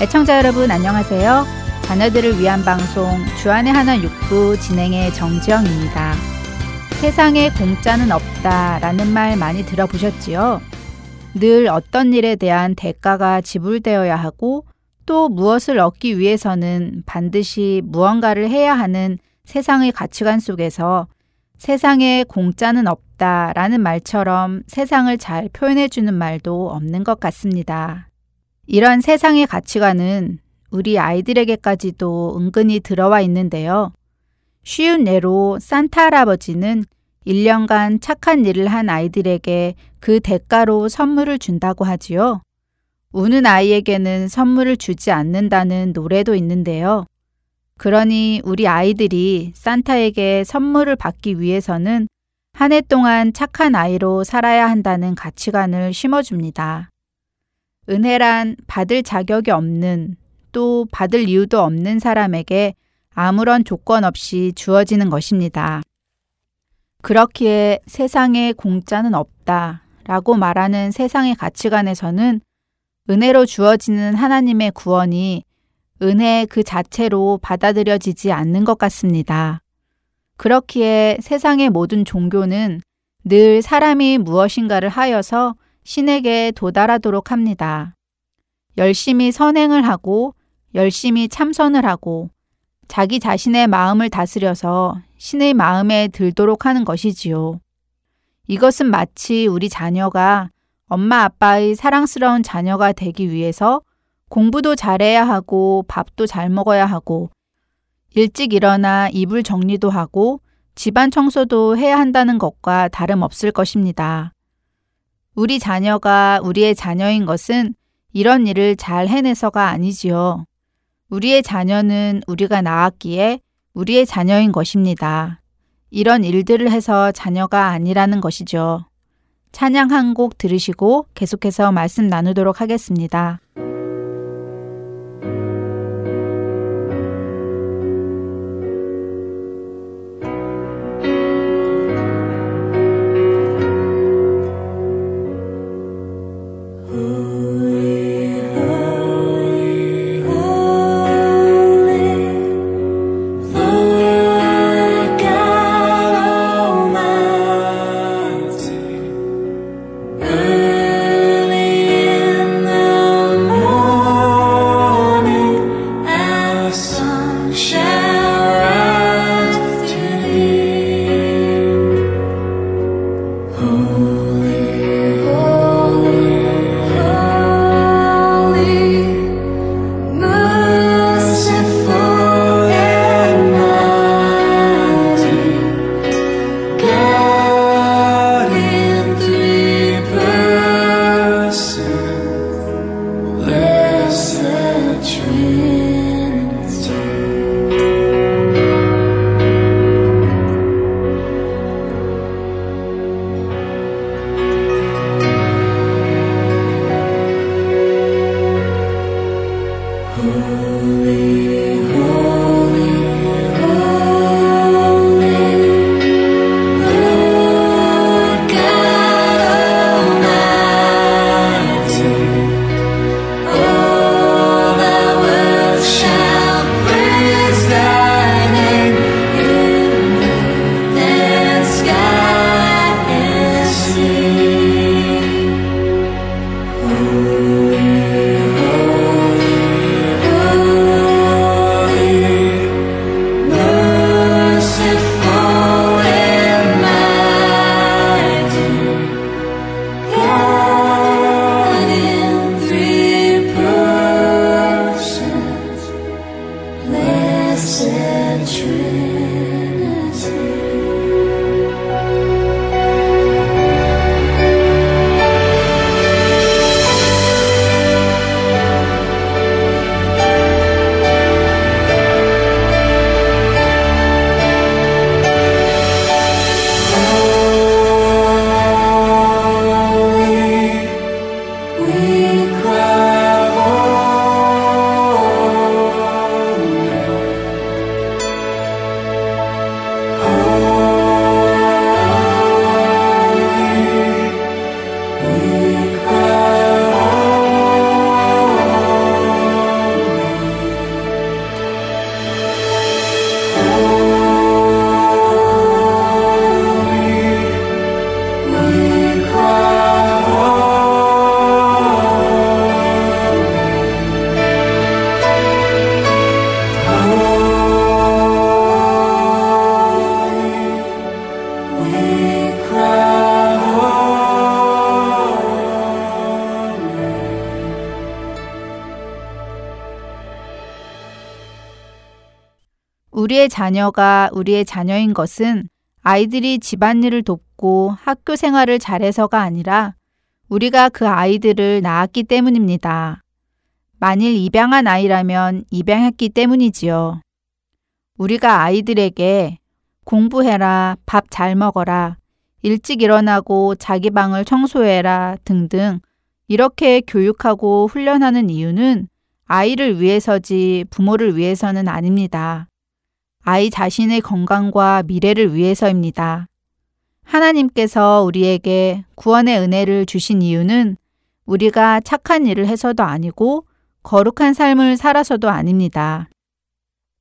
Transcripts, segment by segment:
애청자 여러분 안녕하세요. 자녀들을 위한 방송 주안의 하나 육부 진행의 정지영입니다. 세상에 공짜는 없다라는 말 많이 들어보셨지요? 늘 어떤 일에 대한 대가가 지불되어야 하고 또 무엇을 얻기 위해서는 반드시 무언가를 해야 하는 세상의 가치관 속에서 세상에 공짜는 없다라는 말처럼 세상을 잘 표현해주는 말도 없는 것 같습니다. 이런 세상의 가치관은 우리 아이들에게까지도 은근히 들어와 있는데요. 쉬운 예로 산타 할아버지는 1년간 착한 일을 한 아이들에게 그 대가로 선물을 준다고 하지요. 우는 아이에게는 선물을 주지 않는다는 노래도 있는데요. 그러니 우리 아이들이 산타에게 선물을 받기 위해서는 한 해 동안 착한 아이로 살아야 한다는 가치관을 심어줍니다. 은혜란 받을 자격이 없는 또 받을 이유도 없는 사람에게 아무런 조건 없이 주어지는 것입니다. 그렇기에 세상에 공짜는 없다 라고 말하는 세상의 가치관에서는 은혜로 주어지는 하나님의 구원이 은혜 그 자체로 받아들여지지 않는 것 같습니다. 그렇기에 세상의 모든 종교는 늘 사람이 무엇인가를 하여서 신에게 도달하도록 합니다. 열심히 선행을 하고 열심히 참선을 하고 자기 자신의 마음을 다스려서 신의 마음에 들도록 하는 것이지요. 이것은 마치 우리 자녀가 엄마 아빠의 사랑스러운 자녀가 되기 위해서 공부도 잘해야 하고 밥도 잘 먹어야 하고 일찍 일어나 이불 정리도 하고 집안 청소도 해야 한다는 것과 다름없을 것입니다. 우리 자녀가 우리의 자녀인 것은 이런 일을 잘 해내서가 아니지요. 우리의 자녀는 우리가 낳았기에 우리의 자녀인 것입니다. 이런 일들을 해서 자녀가 아니라는 것이죠. 찬양 한 곡 들으시고 계속해서 말씀 나누도록 하겠습니다. 우리의 자녀가 우리의 자녀인 것은 아이들이 집안일을 돕고 학교 생활을 잘해서가 아니라 우리가 그 아이들을 낳았기 때문입니다. 만일 입양한 아이라면 입양했기 때문이지요. 우리가 아이들에게 공부해라, 밥 잘 먹어라, 일찍 일어나고 자기 방을 청소해라 등등 이렇게 교육하고 훈련하는 이유는 아이를 위해서지 부모를 위해서는 아닙니다. 아이 자신의 건강과 미래를 위해서입니다. 하나님께서 우리에게 구원의 은혜를 주신 이유는 우리가 착한 일을 해서도 아니고 거룩한 삶을 살아서도 아닙니다.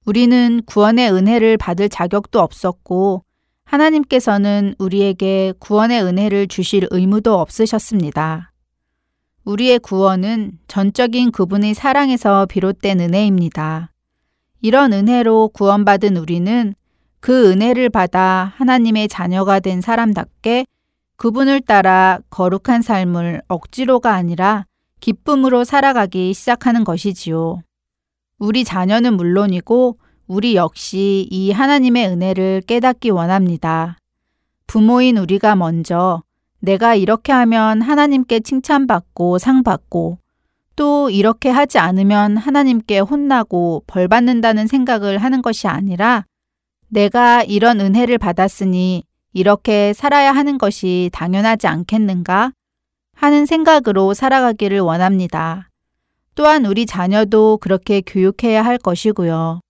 우리는 구원의 은혜를 받을 자격도 없었고 하나님께서는 우리에게 구원의 은혜를 주실 의무도 없으셨습니다. 우리의 구원은 전적인 그분의 사랑에서 비롯된 은혜입니다. 이런 은혜로 구원받은 우리는 그 은혜를 받아 하나님의 자녀가 된 사람답게 그분을 따라 거룩한 삶을 억지로가 아니라 기쁨으로 살아가기 시작하는 것이지요. 우리 자녀는 물론이고 우리 역시 이 하나님의 은혜를 깨닫기 원합니다. 부모인 우리가 먼저 내가 이렇게 하면 하나님께 칭찬받고 상받고 또 이렇게 하지 않으면 하나님께 혼나고 벌 받는다는 생각을 하는 것이 아니라 내가 이런 은혜를 받았으니 이렇게 살아야 하는 것이 당연하지 않겠는가 하는 생각으로 살아가기를 원합니다. 또한 우리 자녀도 그렇게 교육해야 할 것이고요.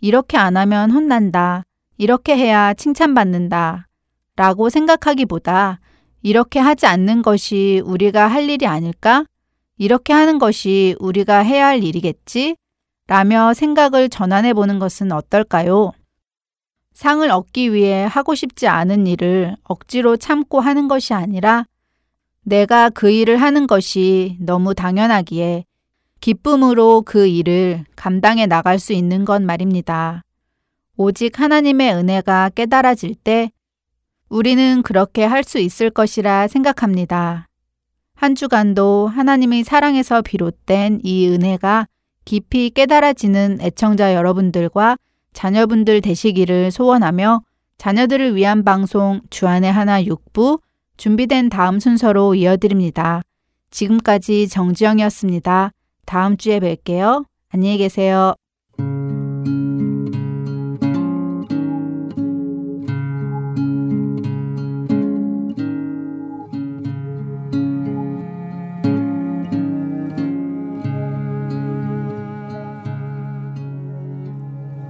이렇게 안 하면 혼난다. 이렇게 해야 칭찬받는다. 라고 생각하기보다 이렇게 하지 않는 것이 우리가 할 일이 아닐까? 이렇게 하는 것이 우리가 해야 할 일이겠지? 라며 생각을 전환해 보는 것은 어떨까요? 상을 얻기 위해 하고 싶지 않은 일을 억지로 참고 하는 것이 아니라 내가 그 일을 하는 것이 너무 당연하기에 기쁨으로 그 일을 감당해 나갈 수 있는 것 말입니다. 오직 하나님의 은혜가 깨달아질 때 우리는 그렇게 할 수 있을 것이라 생각합니다. 한 주간도 하나님의 사랑에서 비롯된 이 은혜가 깊이 깨달아지는 애청자 여러분들과 자녀분들 되시기를 소원하며 자녀들을 위한 방송 주안의 하나 6부 준비된 다음 순서로 이어드립니다. 지금까지 정지영이었습니다. 다음 주에 뵐게요. 안녕히 계세요.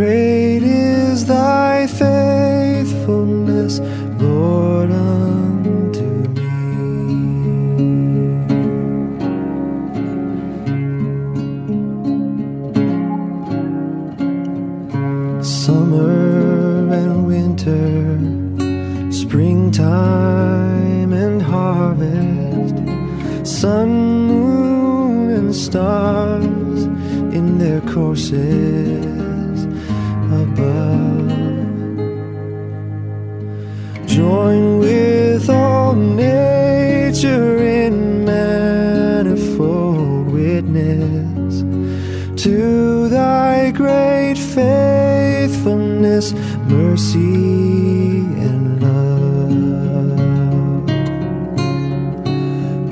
Provided.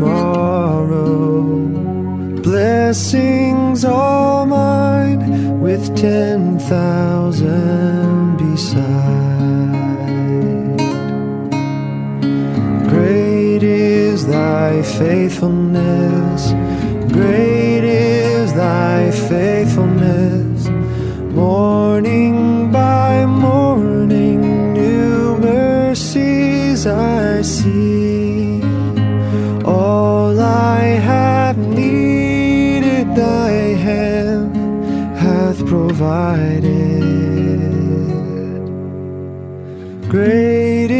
Tomorrow. Blessings all mine with ten thousand beside. Great is thy faithfulness. Great is thy faithfulness. Great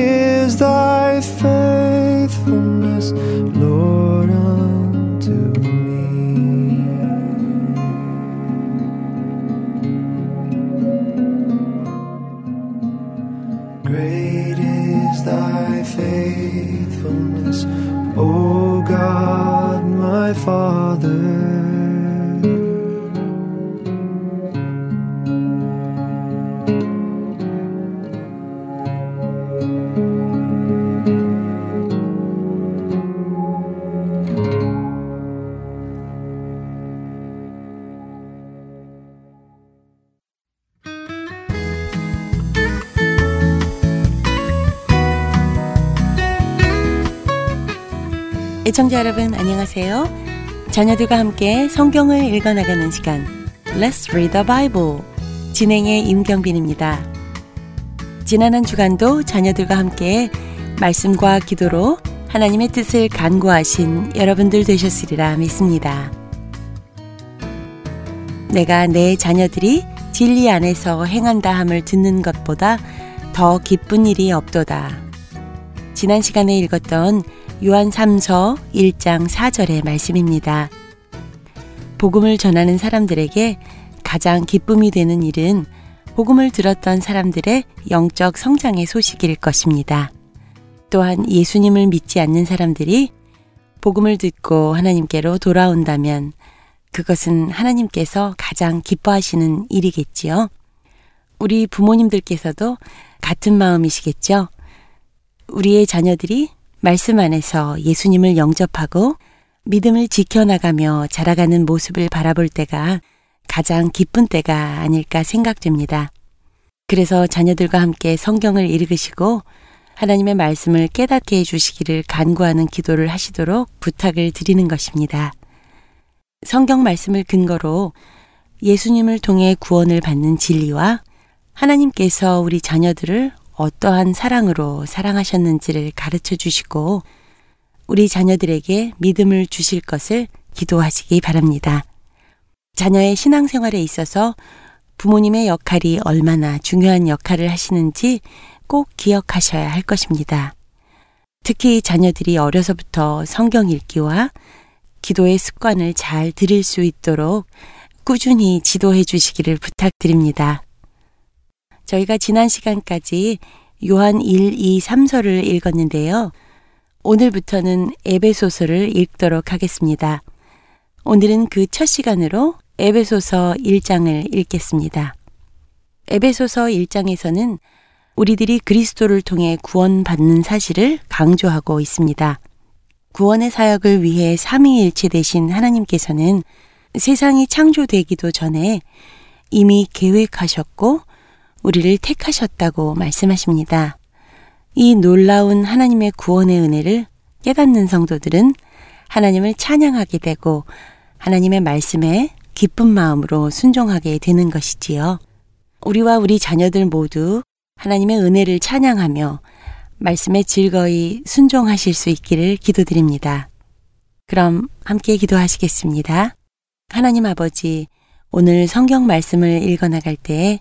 애청자 여러분 안녕하세요. 자녀들과 함께 성경을 읽어나가는 시간 Let's Read the Bible 진행의 임경빈입니다. 지난 한 주간도 자녀들과 함께 말씀과 기도로 하나님의 뜻을 간구하신 여러분들 되셨으리라 믿습니다. 내가 내 자녀들이 진리 안에서 행한다 함을 듣는 것보다 더 기쁜 일이 없도다. 지난 시간에 읽었던 요한 3서 1장 4절의 말씀입니다. 복음을 전하는 사람들에게 가장 기쁨이 되는 일은 복음을 들었던 사람들의 영적 성장의 소식일 것입니다. 또한 예수님을 믿지 않는 사람들이 복음을 듣고 하나님께로 돌아온다면 그것은 하나님께서 가장 기뻐하시는 일이겠지요. 우리 부모님들께서도 같은 마음이시겠죠. 우리의 자녀들이 말씀 안에서 예수님을 영접하고 믿음을 지켜나가며 자라가는 모습을 바라볼 때가 가장 기쁜 때가 아닐까 생각됩니다. 그래서 자녀들과 함께 성경을 읽으시고 하나님의 말씀을 깨닫게 해주시기를 간구하는 기도를 하시도록 부탁을 드리는 것입니다. 성경 말씀을 근거로 예수님을 통해 구원을 받는 진리와 하나님께서 우리 자녀들을 어떠한 사랑으로 사랑하셨는지를 가르쳐 주시고 우리 자녀들에게 믿음을 주실 것을 기도하시기 바랍니다. 자녀의 신앙생활에 있어서 부모님의 역할이 얼마나 중요한 역할을 하시는지 꼭 기억하셔야 할 것입니다. 특히 자녀들이 어려서부터 성경 읽기와 기도의 습관을 잘 들일 수 있도록 꾸준히 지도해 주시기를 부탁드립니다. 저희가 지난 시간까지 요한 1, 2, 3서를 읽었는데요. 오늘부터는 에베소서를 읽도록 하겠습니다. 오늘은 그 첫 시간으로 에베소서 1장을 읽겠습니다. 에베소서 1장에서는 우리들이 그리스도를 통해 구원받는 사실을 강조하고 있습니다. 구원의 사역을 위해 삼위일체 되신 하나님께서는 세상이 창조되기도 전에 이미 계획하셨고 우리를 택하셨다고 말씀하십니다. 이 놀라운 하나님의 구원의 은혜를 깨닫는 성도들은 하나님을 찬양하게 되고 하나님의 말씀에 기쁜 마음으로 순종하게 되는 것이지요. 우리와 우리 자녀들 모두 하나님의 은혜를 찬양하며 말씀에 즐거이 순종하실 수 있기를 기도드립니다. 그럼 함께 기도하시겠습니다. 하나님 아버지, 오늘 성경 말씀을 읽어 나갈 때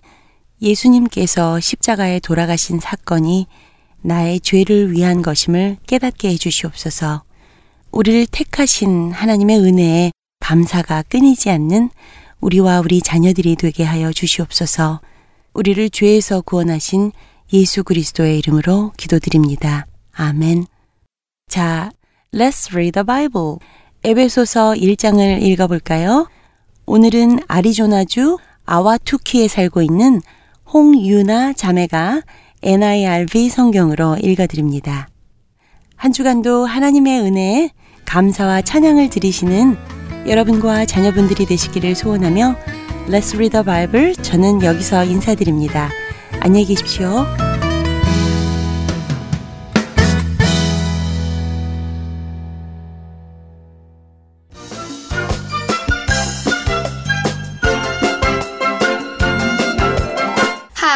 예수님께서 십자가에 돌아가신 사건이 나의 죄를 위한 것임을 깨닫게 해주시옵소서. 우리를 택하신 하나님의 은혜에 감사가 끊이지 않는 우리와 우리 자녀들이 되게 하여 주시옵소서. 우리를 죄에서 구원하신 예수 그리스도의 이름으로 기도드립니다. 아멘. 자, Let's read the Bible. 에베소서 1장을 읽어볼까요? 오늘은 아리조나주 아와투키에 살고 있는 홍유나 자매가 NIRV 성경으로 읽어드립니다. 한 주간도 하나님의 은혜에 감사와 찬양을 드리시는 여러분과 자녀분들이 되시기를 소원하며 Let's Read the Bible 저는 여기서 인사드립니다. 안녕히 계십시오.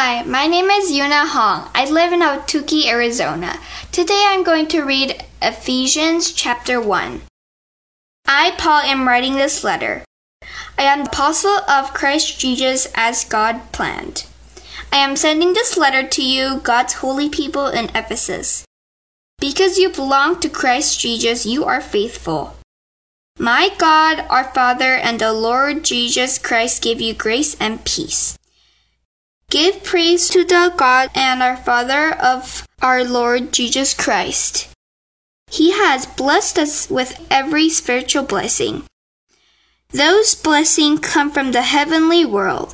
Hi, my name is Yuna Hong. I live in Ahwatukee, Arizona. Today I'm going to read Ephesians chapter 1. I, Paul, am writing this letter. I am the apostle of Christ Jesus as God planned. I am sending this letter to you, God's holy people in Ephesus. Because you belong to Christ Jesus, you are faithful. My God, our Father, and the Lord Jesus Christ give you grace and peace. Give praise to the God and our Father of our Lord Jesus Christ. He has blessed us with every spiritual blessing. Those blessings come from the heavenly world.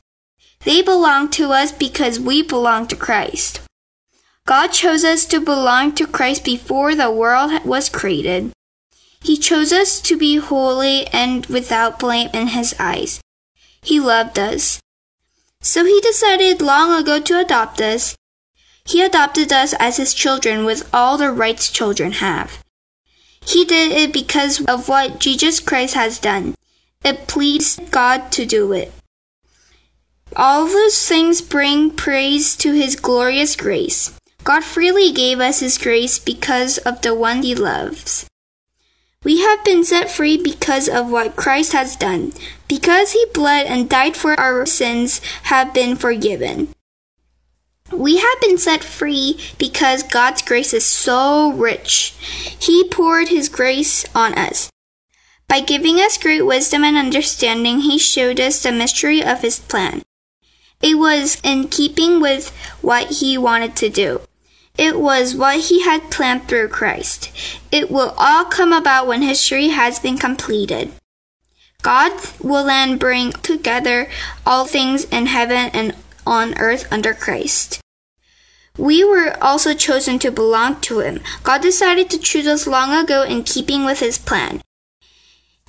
They belong to us because we belong to Christ. God chose us to belong to Christ before the world was created. He chose us to be holy and without blame in His eyes. He loved us. So He decided long ago to adopt us. He adopted us as His children with all the rights children have. He did it because of what Jesus Christ has done. It pleased God to do it. All those things bring praise to His glorious grace. God freely gave us His grace because of the one He loves. We have been set free because of what Christ has done. Because He bled and died for our sins have been forgiven. We have been set free because God's grace is so rich. He poured His grace on us. By giving us great wisdom and understanding, He showed us the mystery of His plan. It was in keeping with what He wanted to do. It was what He had planned through Christ. It will all come about when history has been completed. God will then bring together all things in heaven and on earth under Christ. We were also chosen to belong to Him. God decided to choose us long ago in keeping with His plan.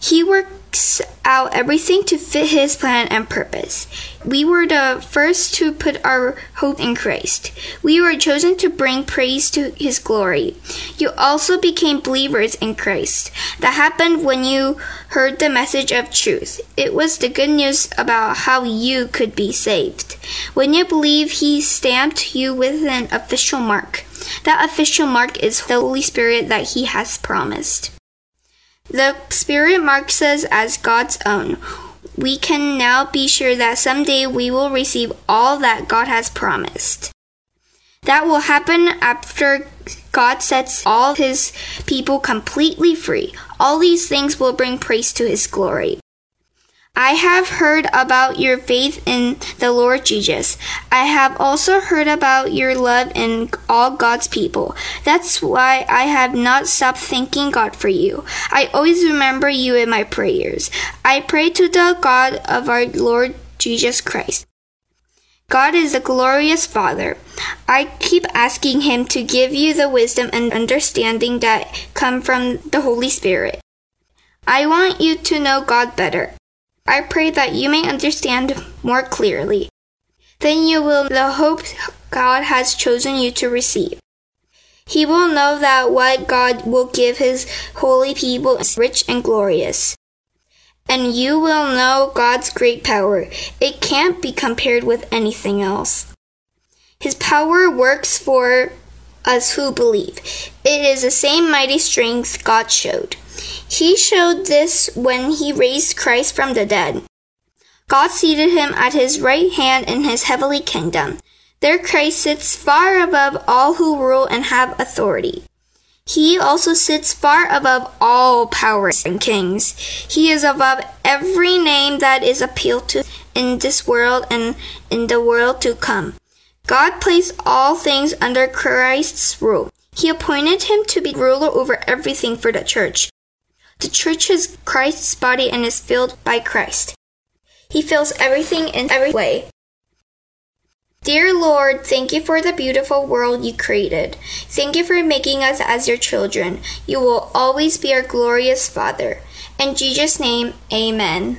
He works out everything to fit His plan and purpose. We were the first to put our hope in Christ. We were chosen to bring praise to His glory. You also became believers in Christ. That happened when you heard the message of truth. It was the good news about how you could be saved. When you believe, He stamped you with an official mark. That official mark is the Holy Spirit that He has promised. The Spirit marks us as God's own. We can now be sure that someday we will receive all that God has promised. That will happen after God sets all His people completely free. All these things will bring praise to His glory. I have heard about your faith in the Lord Jesus. I have also heard about your love in all God's people. That's why I have not stopped thanking God for you. I always remember you in my prayers. I pray to the God of our Lord Jesus Christ. God is a glorious Father. I keep asking Him to give you the wisdom and understanding that come from the Holy Spirit. I want you to know God better. I pray that you may understand more clearly. Then you will the hope God has chosen you to receive. He will know that what God will give his holy people is rich and glorious. And you will know God's great power. It can't be compared with anything else. His power works for us who believe. It is the same mighty strength God showed. He showed this when he raised Christ from the dead. God seated him at his right hand in his heavenly kingdom. There Christ sits far above all who rule and have authority. He also sits far above all powers and kings. He is above every name that is appealed to in this world and in the world to come. God placed all things under Christ's rule. He appointed him to be ruler over everything for the church. The church is Christ's body and is filled by Christ. He fills everything in every way. Dear Lord, thank you for the beautiful world you created. Thank you for making us as your children. You will always be our glorious Father. In Jesus' name, amen.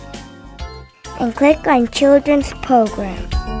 and click on Children's Program.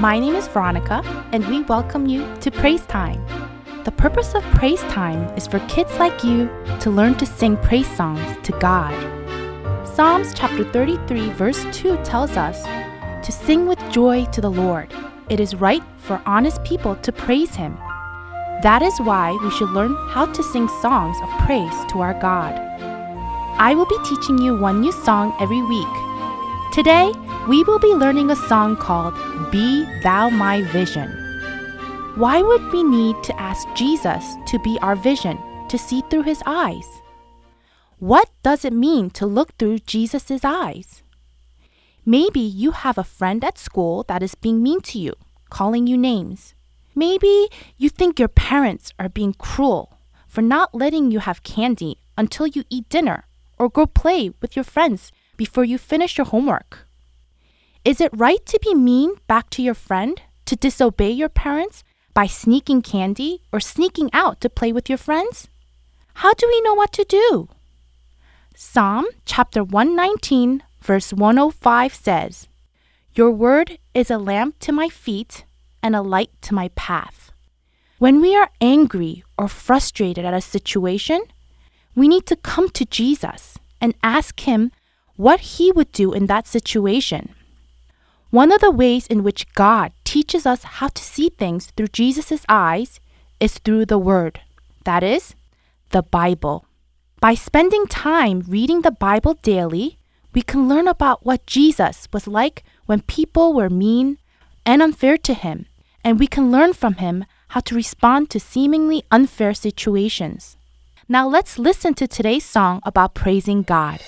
My name is Veronica, and we welcome you to Praise Time. The purpose of Praise Time is for kids like you to learn to sing praise songs to God. Psalms chapter 33, verse 2 tells us to sing with joy to the Lord. It is right for honest people to praise Him. That is why we should learn how to sing songs of praise to our God. I will be teaching you one new song every week. Today, we will be learning a song called Be Thou My Vision. Why would we need to ask Jesus to be our vision, to see through his eyes? What does it mean to look through Jesus' eyes? Maybe you have a friend at school that is being mean to you, calling you names. Maybe you think your parents are being cruel for not letting you have candy until you eat dinner or go play with your friends before you finish your homework. Is it right to be mean back to your friend, to disobey your parents by sneaking candy or sneaking out to play with your friends? How do we know what to do? Psalm chapter 119, verse 105 says, Your word is a lamp to my feet and a light to my path. When we are angry or frustrated at a situation, we need to come to Jesus and ask Him what He would do in that situation. One of the ways in which God teaches us how to see things through Jesus' eyes is through the Word, that is, the Bible. By spending time reading the Bible daily, we can learn about what Jesus was like when people were mean and unfair to him, and we can learn from him how to respond to seemingly unfair situations. Now let's listen to today's song about praising God.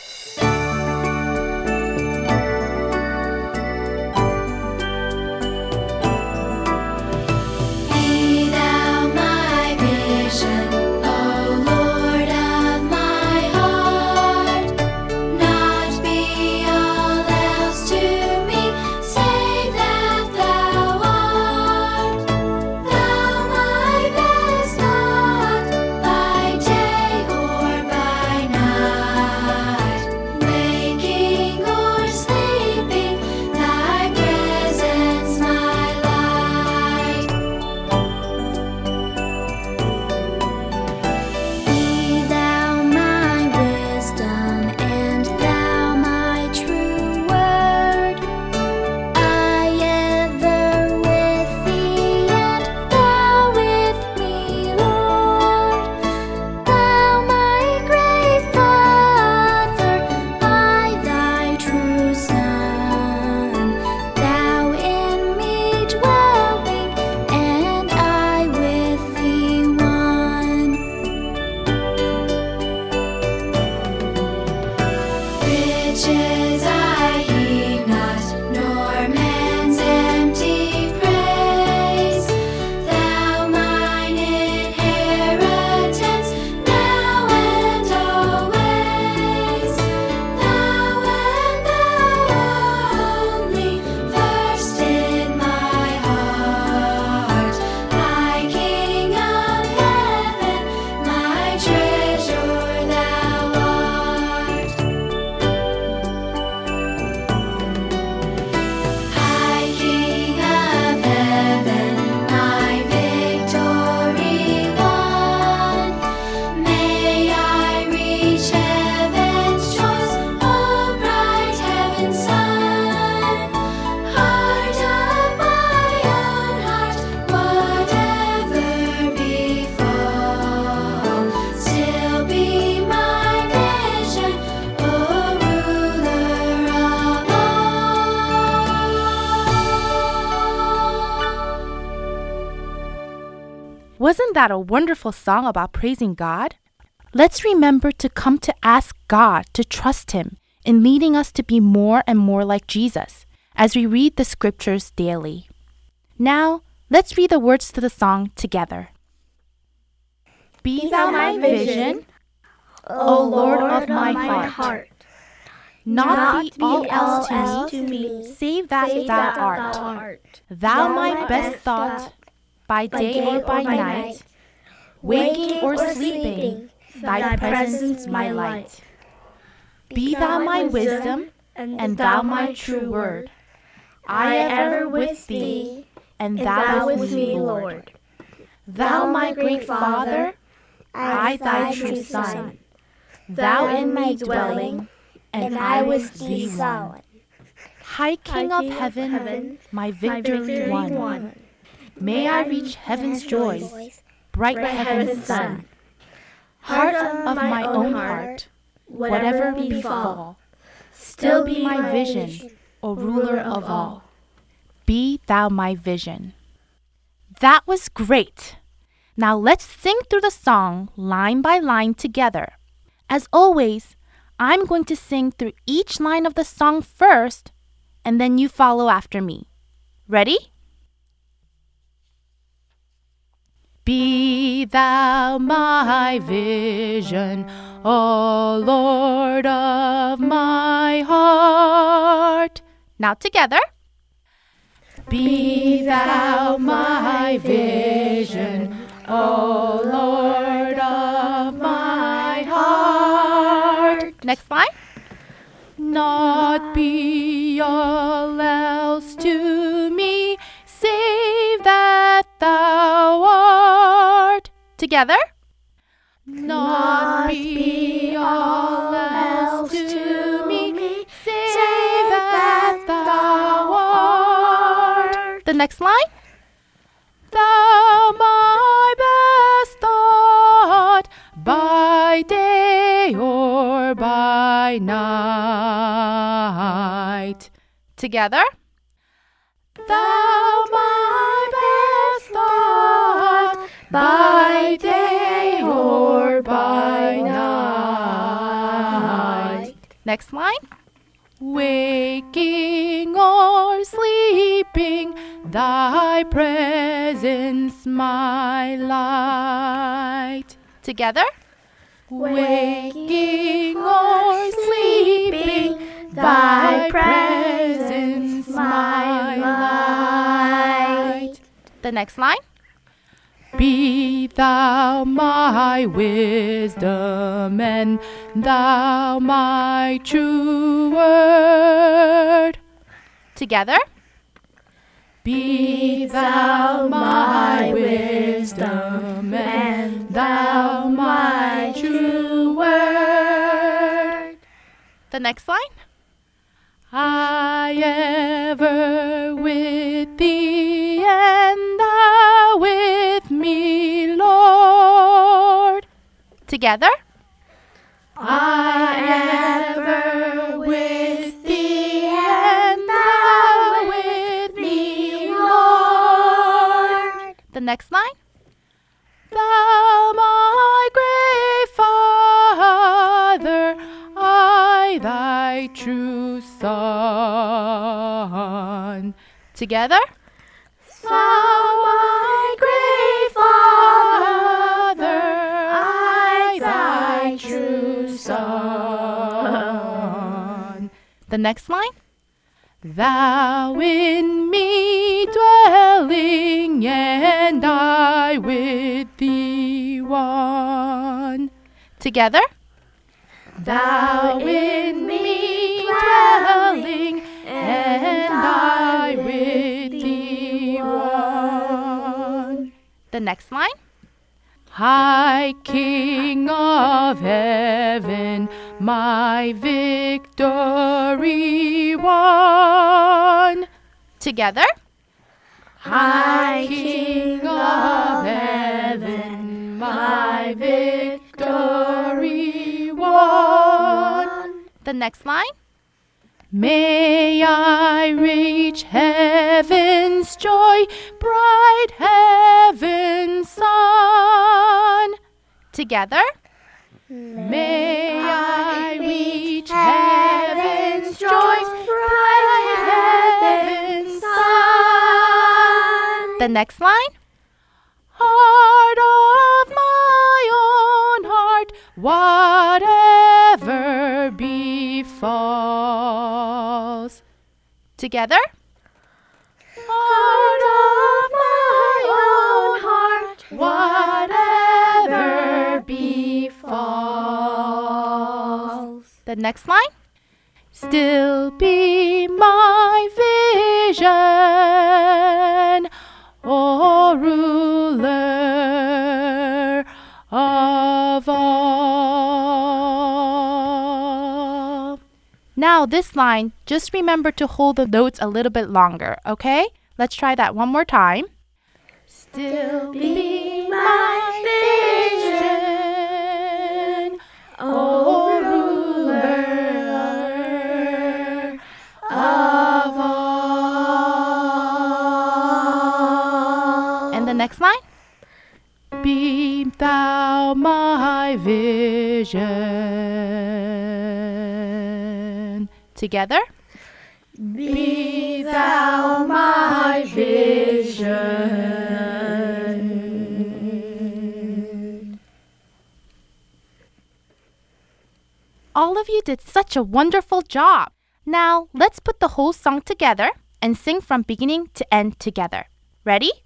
That a wonderful song about praising God? Let's remember to come to ask God to trust Him in leading us to be more and more like Jesus as we read the scriptures daily. Now, let's read the words to the song together. Be thou my vision, O Lord of my heart. Not be all else to me, save that thou art. Thou my best thought, by day or by night, waking or sleeping, thy presence my light. Be thou my wisdom, and thou my true word. I ever with thee, and thou with me, Lord. Thou my great Father, I thy true Son. Thou in me dwelling, and I with thee one. High King of heaven, my victory won. May I reach heaven's joys, bright heaven's sun. Heart of my own heart, whatever befall, still be my vision, O ruler of all. Be thou my vision. That was great. Now let's sing through the song line by line together. As always, I'm going to sing through each line of the song first, and then you follow after me. Ready? Be thou my vision, O Lord of my heart. Now together. Be thou my vision, O Lord of my heart. Next line. Not be all else to me, save that thou art. Together. Not be all else to me, save that thou art. The next line. Thou my best thought by day or by night. Together. Thou my by day or by night. Next line. Waking or sleeping, thy presence my light. Together. Waking or sleeping, thy presence my light. The next line. Be thou my wisdom and thou my true word. Together. Be thou my wisdom and thou my true word. The next line. I ever with thee and thou me, Lord. Together. I ever with thee and thou with me, Lord. The next line. Thou my great Father, I thy true Son. Together. Thou my great Father, I thy true Son. The next line. Thou in me dwelling, and I with thee one. Together. Thou in me dwelling, and I with The next line. High King of heaven, my victory won. Together. High King of heaven, my victory won. The next line. May I reach heaven's joy, bright heaven's sun. Together. May I reach heaven's joy, bright heaven's sun. The next line. Heart of my own heart, whatever befalls. Together. Heart of my own heart, whatever befalls. The next line. Still be my vision, O ruler of all. Now, this line, just remember to hold the notes a little bit longer, okay? Let's try that one more time. Still be my vision, O next line? Be thou my vision. Together? Be thou my vision. All of you did such a wonderful job. Now, let's put the whole song together and sing from beginning to end together. Ready?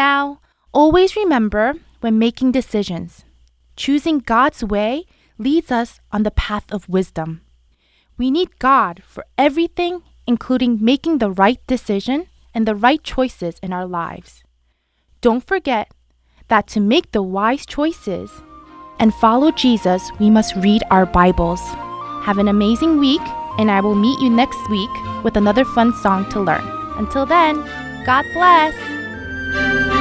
Now, always remember when making decisions, choosing God's way leads us on the path of wisdom. We need God for everything, including making the right decision and the right choices in our lives. Don't forget that to make the wise choices and follow Jesus, we must read our Bibles. Have an amazing week, and I will meet you next week with another fun song to learn. Until then, God bless. Be thou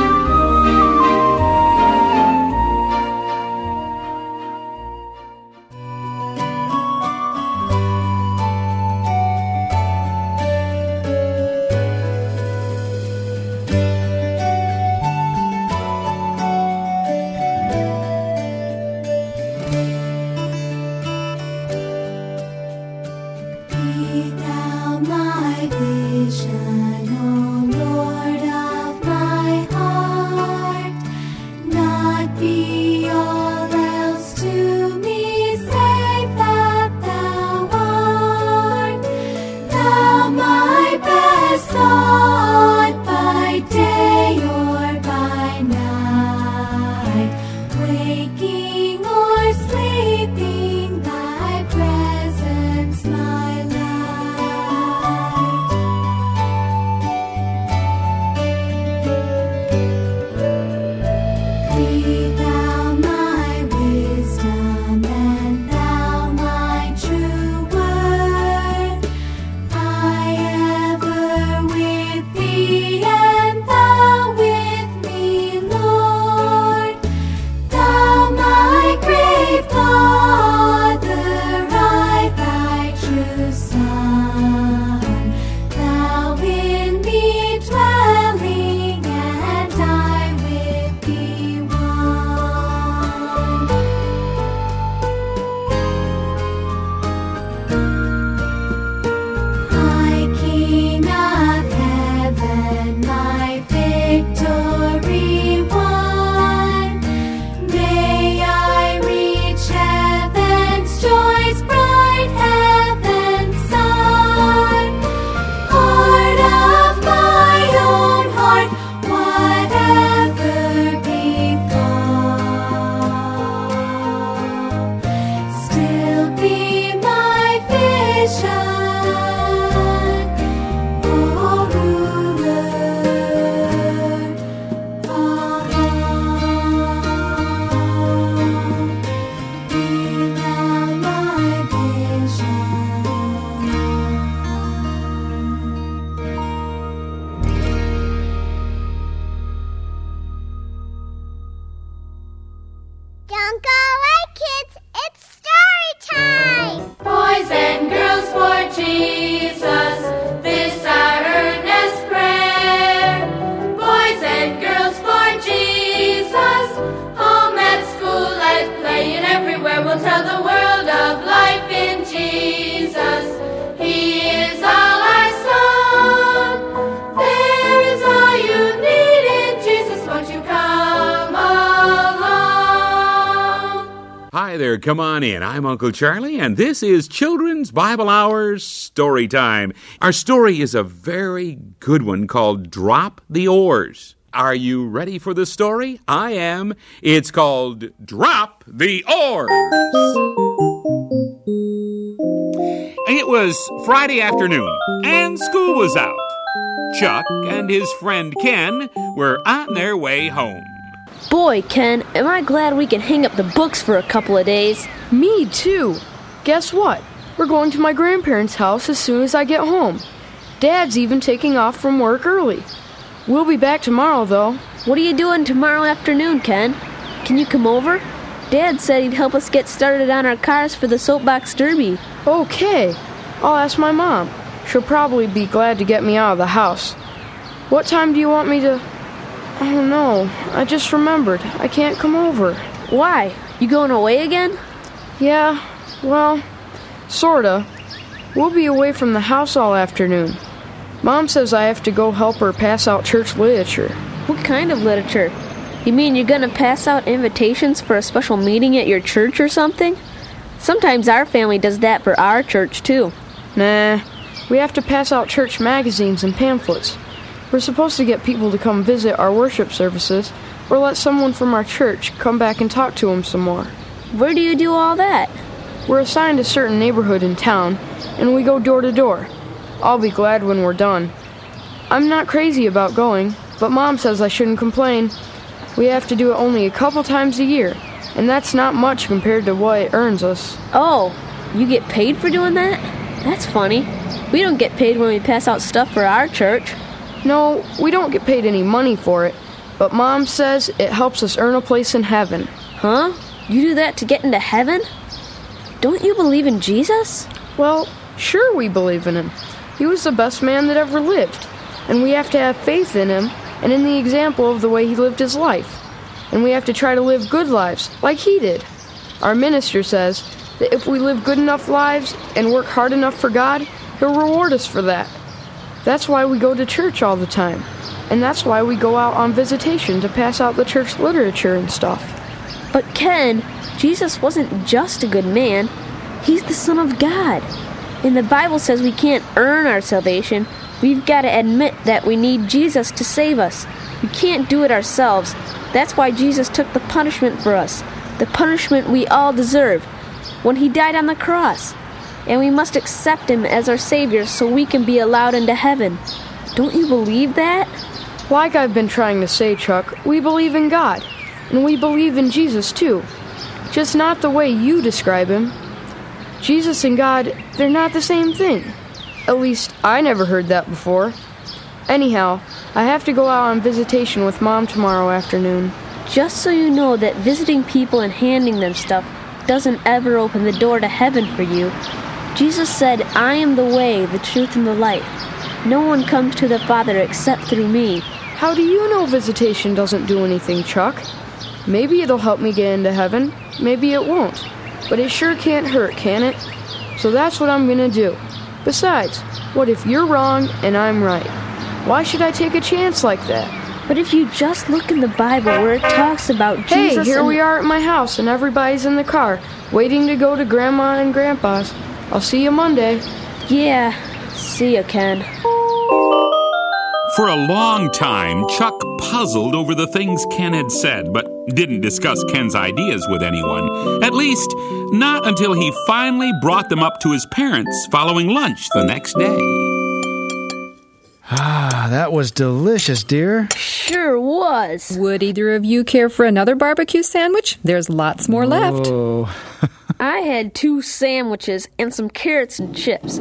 I'm Uncle Charlie, and this is Children's Bible Hours Story Time. Our story is a very good one called Drop the Oars. Are you ready for the story? I am. It's called Drop the Oars. It was Friday afternoon, and school was out. Chuck and his friend Ken were on their way home. Boy, Ken, am I glad we can hang up the books for a couple of days. Me too. Guess what? We're going to my grandparents' house as soon as I get home. Dad's even taking off from work early. We'll be back tomorrow, though. What are you doing tomorrow afternoon, Ken? Can you come over? Dad said he'd help us get started on our cars for the soapbox derby. Okay. I'll ask my mom. She'll probably be glad to get me out of the house. What time do you want me to. Oh no, I just remembered. I can't come over. Why? You going away again? Yeah, well, sorta. We'll be away from the house all afternoon. Mom says I have to go help her pass out church literature. What kind of literature? You mean you're gonna pass out invitations for a special meeting at your church or something? Sometimes our family does that for our church too. Nah, we have to pass out church magazines and pamphlets. We're supposed to get people to come visit our worship services or let someone from our church come back and talk to them some more. Where do you do all that? We're assigned a certain neighborhood in town and we go door to door. I'll be glad when we're done. I'm not crazy about going, but Mom says I shouldn't complain. We have to do it only a couple times a year, and that's not much compared to what it earns us. Oh, you get paid for doing that? That's funny. We don't get paid when we pass out stuff for our church. No, we don't get paid any money for it, but Mom says it helps us earn a place in heaven. Huh? You do that to get into heaven? Don't you believe in Jesus? Well, sure we believe in him. He was the best man that ever lived, and we have to have faith in him and in the example of the way he lived his life. And we have to try to live good lives, like he did. Our minister says that if we live good enough lives and work hard enough for God, he'll reward us for that. That's why we go to church all the time. And that's why we go out on visitation to pass out the church literature and stuff. But Ken, Jesus wasn't just a good man. He's the Son of God. And the Bible says we can't earn our salvation. We've got to admit that we need Jesus to save us. We can't do it ourselves. That's why Jesus took the punishment for us, the punishment we all deserve, when he died on the cross. And we must accept him as our Savior so we can be allowed into heaven. Don't you believe that? Like I've been trying to say, Chuck, we believe in God. And we believe in Jesus too. Just not the way you describe him. Jesus and God, they're not the same thing. At least, I never heard that before. Anyhow, I have to go out on visitation with Mom tomorrow afternoon. Just so you know that visiting people and handing them stuff doesn't ever open the door to heaven for you. Jesus said, I am the way, the truth, and the life. No one comes to the Father except through me. How do you know visitation doesn't do anything, Chuck? Maybe it'll help me get into heaven, maybe it won't. But it sure can't hurt, can it? So that's what I'm gonna do. Besides, what if you're wrong and I'm right? Why should I take a chance like that? But if you just look in the Bible where it talks about Jesus. Hey, here we are at my house and everybody's in the car, waiting to go to Grandma and Grandpa's. I'll see you Monday. Yeah, see you, Ken. For a long time, Chuck puzzled over the things Ken had said, but didn't discuss Ken's ideas with anyone. At least, not until he finally brought them up to his parents following lunch the next day. Ah, that was delicious, dear. Sure was. Would either of you care for another barbecue sandwich? There's lots more left. I had two sandwiches and some carrots and chips.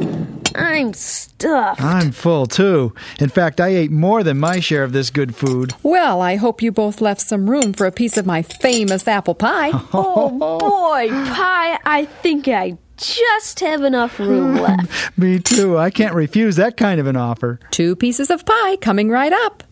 I'm stuffed. I'm full too. In fact, I ate more than my share of this good food. Well, I hope you both left some room for a piece of my famous apple pie. Oh boy, pie, I think I just have enough room left. Me too. I can't refuse that kind of an offer. Two pieces of pie coming right up.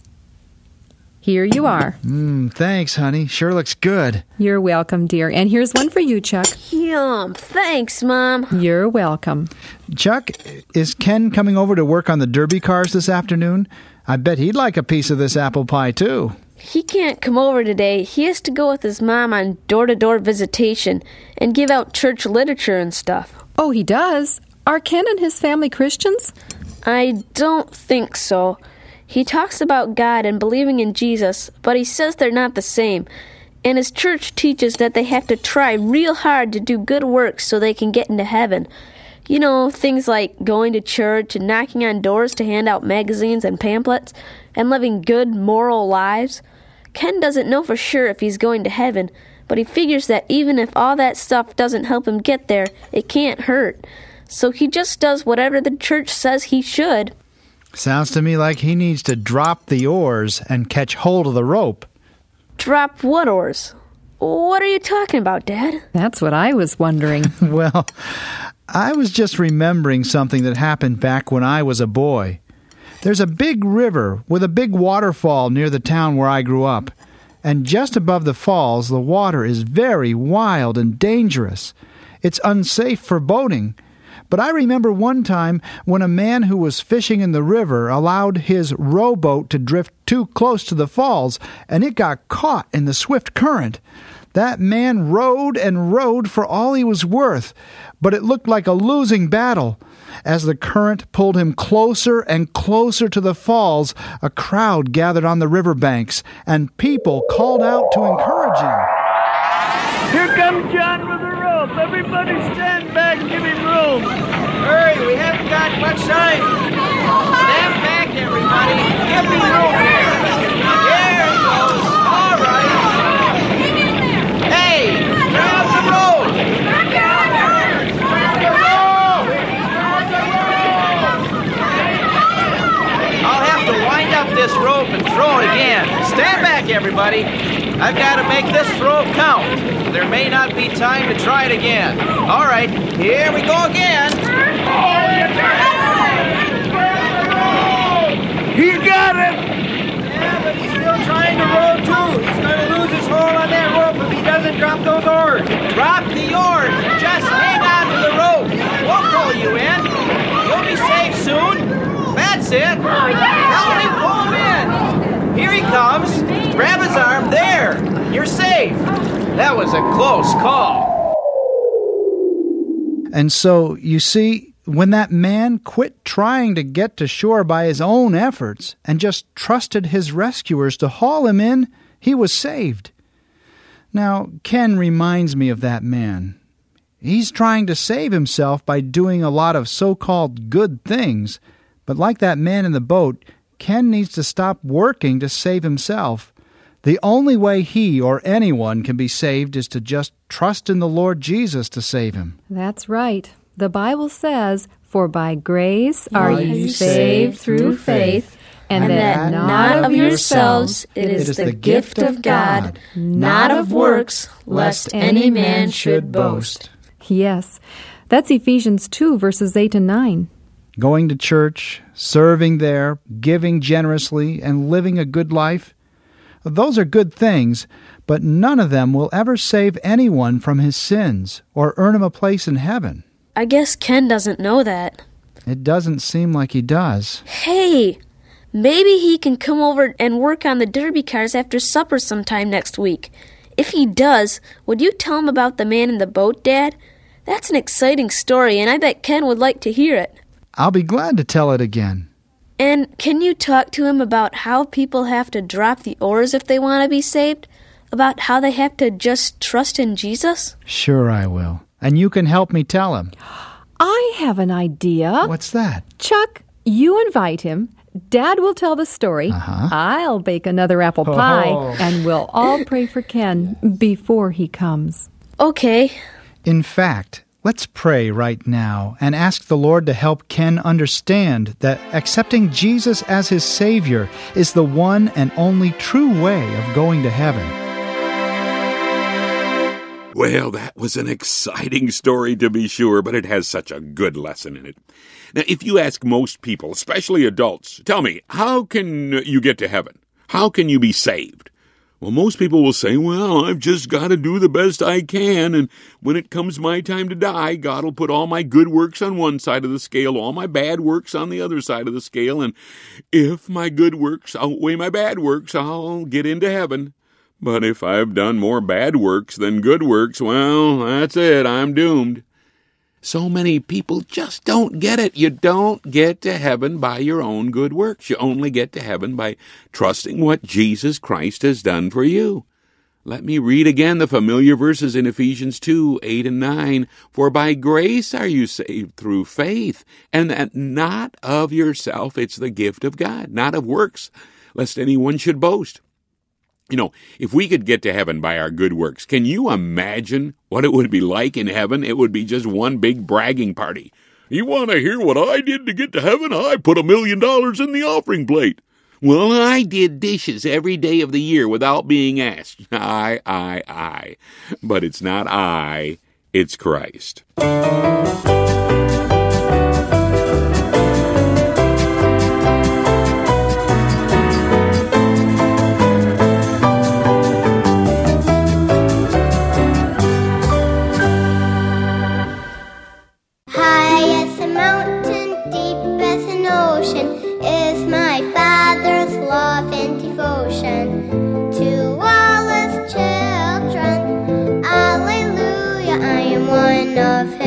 Here you are. Mmm, thanks, honey. Sure looks good. You're welcome, dear. And here's one for you, Chuck. Yum. Thanks, Mom. You're welcome. Chuck, is Ken coming over to work on the derby cars this afternoon? I bet he'd like a piece of this apple pie, too. He can't come over today. He has to go with his mom on door to door visitation and give out church literature and stuff. Oh, he does? Are Ken and his family Christians? I don't think so. He talks about God and believing in Jesus, but he says they're not the same. And his church teaches that they have to try real hard to do good works so they can get into heaven. You know, things like going to church and knocking on doors to hand out magazines and pamphlets and living good, moral lives. Ken doesn't know for sure if he's going to heaven, but he figures that even if all that stuff doesn't help him get there, it can't hurt. So he just does whatever the church says he should. Sounds to me like he needs to drop the oars and catch hold of the rope. Drop what oars? What are you talking about, Dad? That's what I was wondering. well, I was just remembering something that happened back when I was a boy. There's a big river with a big waterfall near the town where I grew up. And just above the falls, the water is very wild and dangerous. It's unsafe for boating. But I remember one time when a man who was fishing in the river allowed his rowboat to drift too close to the falls, and it got caught in the swift current. That man rowed and rowed for all he was worth, but it looked like a losing battle. As the current pulled him closer and closer to the falls, a crowd gathered on the river banks, and people called out to encourage him. Here comes John with a rope. Everybody stand back, give him room. Hurry, we haven't got much time. Stand back, everybody. Give him room here. There he goes. All right. Hey, the rope. I'll have to wind up this rope and throw it again. Stand back, everybody. I've got to make this throw count. There may not be time to try it again. All right, here we go again. He's got it! Yeah, but he's still trying to row too. He's going to lose his hold on that rope if he doesn't drop those oars. Drop the oars. Just hang on to the rope. We'll pull you in. You'll be safe soon. That's it. Oh, Help me pull him in. Here he comes. Grab his arm. There. You're safe. That was a close call. And so, you see, when that man quit trying to get to shore by his own efforts and just trusted his rescuers to haul him in, he was saved. Now, Ken reminds me of that man. He's trying to save himself by doing a lot of so called good things, but like that man in the boat, Ken needs to stop working to save himself. The only way he or anyone can be saved is to just trust in the Lord Jesus to save him. That's right. The Bible says, For by grace are Are you saved through faith, and, and that, that not of yourselves, it is the gift of God, not of works, lest any man should boast. Yes. That's Ephesians 2, verses 8 and 9. Going to church, serving there, giving generously, and living a good life. Those are good things, but none of them will ever save anyone from his sins or earn him a place in heaven. I guess Ken doesn't know that. It doesn't seem like he does. Hey, maybe he can come over and work on the derby cars after supper sometime next week. If he does, would you tell him about the man in the boat, Dad? That's an exciting story, and I bet Ken would like to hear it. I'll be glad to tell it again. And can you talk to him about how people have to drop the oars if they want to be saved? About how they have to just trust in Jesus? Sure, I will. And you can help me tell him. I have an idea. What's that? Chuck, you invite him. Dad will tell the story. Uh-huh. I'll bake another apple pie, Oh. and we'll all pray for Ken before he comes. Okay. In fact, let's pray right now and ask the Lord to help Ken understand that accepting Jesus as his Savior is the one and only true way of going to heaven. Well, that was an exciting story to be sure, but it has such a good lesson in it. Now, if you ask most people, especially adults, tell me, how can you get to heaven? How can you be saved? Well, most people will say, well, I've just got to do the best I can, and when it comes my time to die, God will put all my good works on one side of the scale, all my bad works on the other side of the scale, and if my good works outweigh my bad works, I'll get into heaven. But if I've done more bad works than good works, well, that's it, I'm doomed. So many people just don't get it. You don't get to heaven by your own good works. You only get to heaven by trusting what Jesus Christ has done for you. Let me read again the familiar verses in Ephesians 2 8 and 9. For by grace are you saved through faith, and that not of yourself, it's the gift of God, not of works, lest anyone should boast. You know, if we could get to heaven by our good works, can you imagine what it would be like in heaven? It would be just one big bragging party. You want to hear what I did to get to heaven? I put a million dollars in the offering plate. Well, I did dishes every day of the year without being asked. I, I, I. But it's not I, it's Christ. Am one